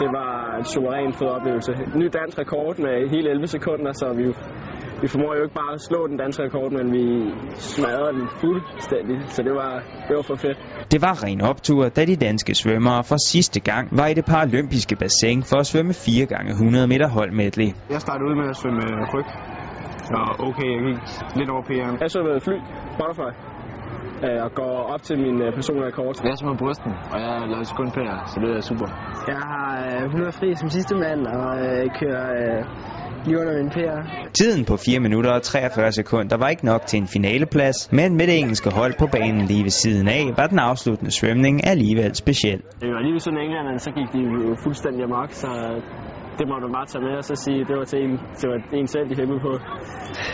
Det var en suveræn fed oplevelse. Ny dansk rekord med hele 11 sekunder, så vi, vi formår jo ikke bare at slå den danske rekord, men vi smadrer den fuldstændig. Så det var, det var for fedt. Det var ren optur, da de danske svømmere for sidste gang var i det paralympiske bassin for at svømme 4 gange 100 meter holdmedley. Jeg startede ud med at svømme ryg, så okay, jeg gik lidt over PR'en. Jeg svømmede fly, butterfly, øh, og går op til min øh, personlige rekord. Jeg svømmer brysten, og jeg lavede sekund PR, så det er super. Jeg har øh, 100 fri som sidste mand, og øh, kører øh, lige under min PR. Tiden på 4 minutter og 43 sekunder var ikke nok til en finaleplads, men med det engelske hold på banen lige ved siden af, var den afsluttende svømning alligevel speciel. Det var lige ved sådan England, så gik de jo fuldstændig amok, så det må du bare tage med og så sige, det var til en, det var en selv, de hæmmede på.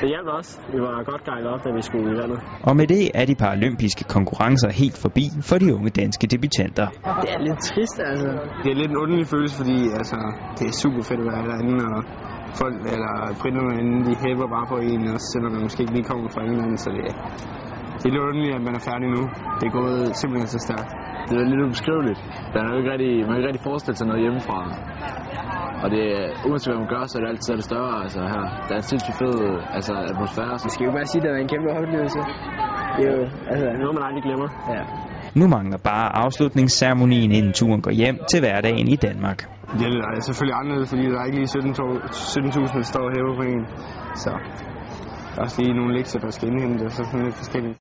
Det hjalp også. Vi var godt gejlet op, da vi skulle i vandet. Og med det er de paralympiske konkurrencer helt forbi for de unge danske debutanter. Det er lidt trist, altså. Det er lidt en underlig følelse, fordi altså, det er super fedt at være derinde, og folk, eller britterne de hæver bare på en, også selvom man måske ikke lige kommer fra England, så det, det er lidt underligt, at man er færdig nu. Det er gået simpelthen så stærkt. Det er lidt ubeskriveligt. Man kan jo ikke rigtig, man kan ikke rigtig forestille sig noget hjemmefra. Og det, uanset hvad man gør, så er det altid det større altså, her. Der er en sindssygt fed altså, atmosfære. Jeg skal jo bare sige, at det var en kæmpe oplevelse. Det er jo, altså, Noget, man aldrig glemmer. ja. Nu mangler bare afslutningsceremonien, inden turen går hjem til hverdagen i Danmark. Det er selvfølgelig anderledes, fordi der er ikke lige 17.000, der står og hæver på en. Så der er også lige nogle lektier, der skal indhente, og så sådan lidt forskelligt.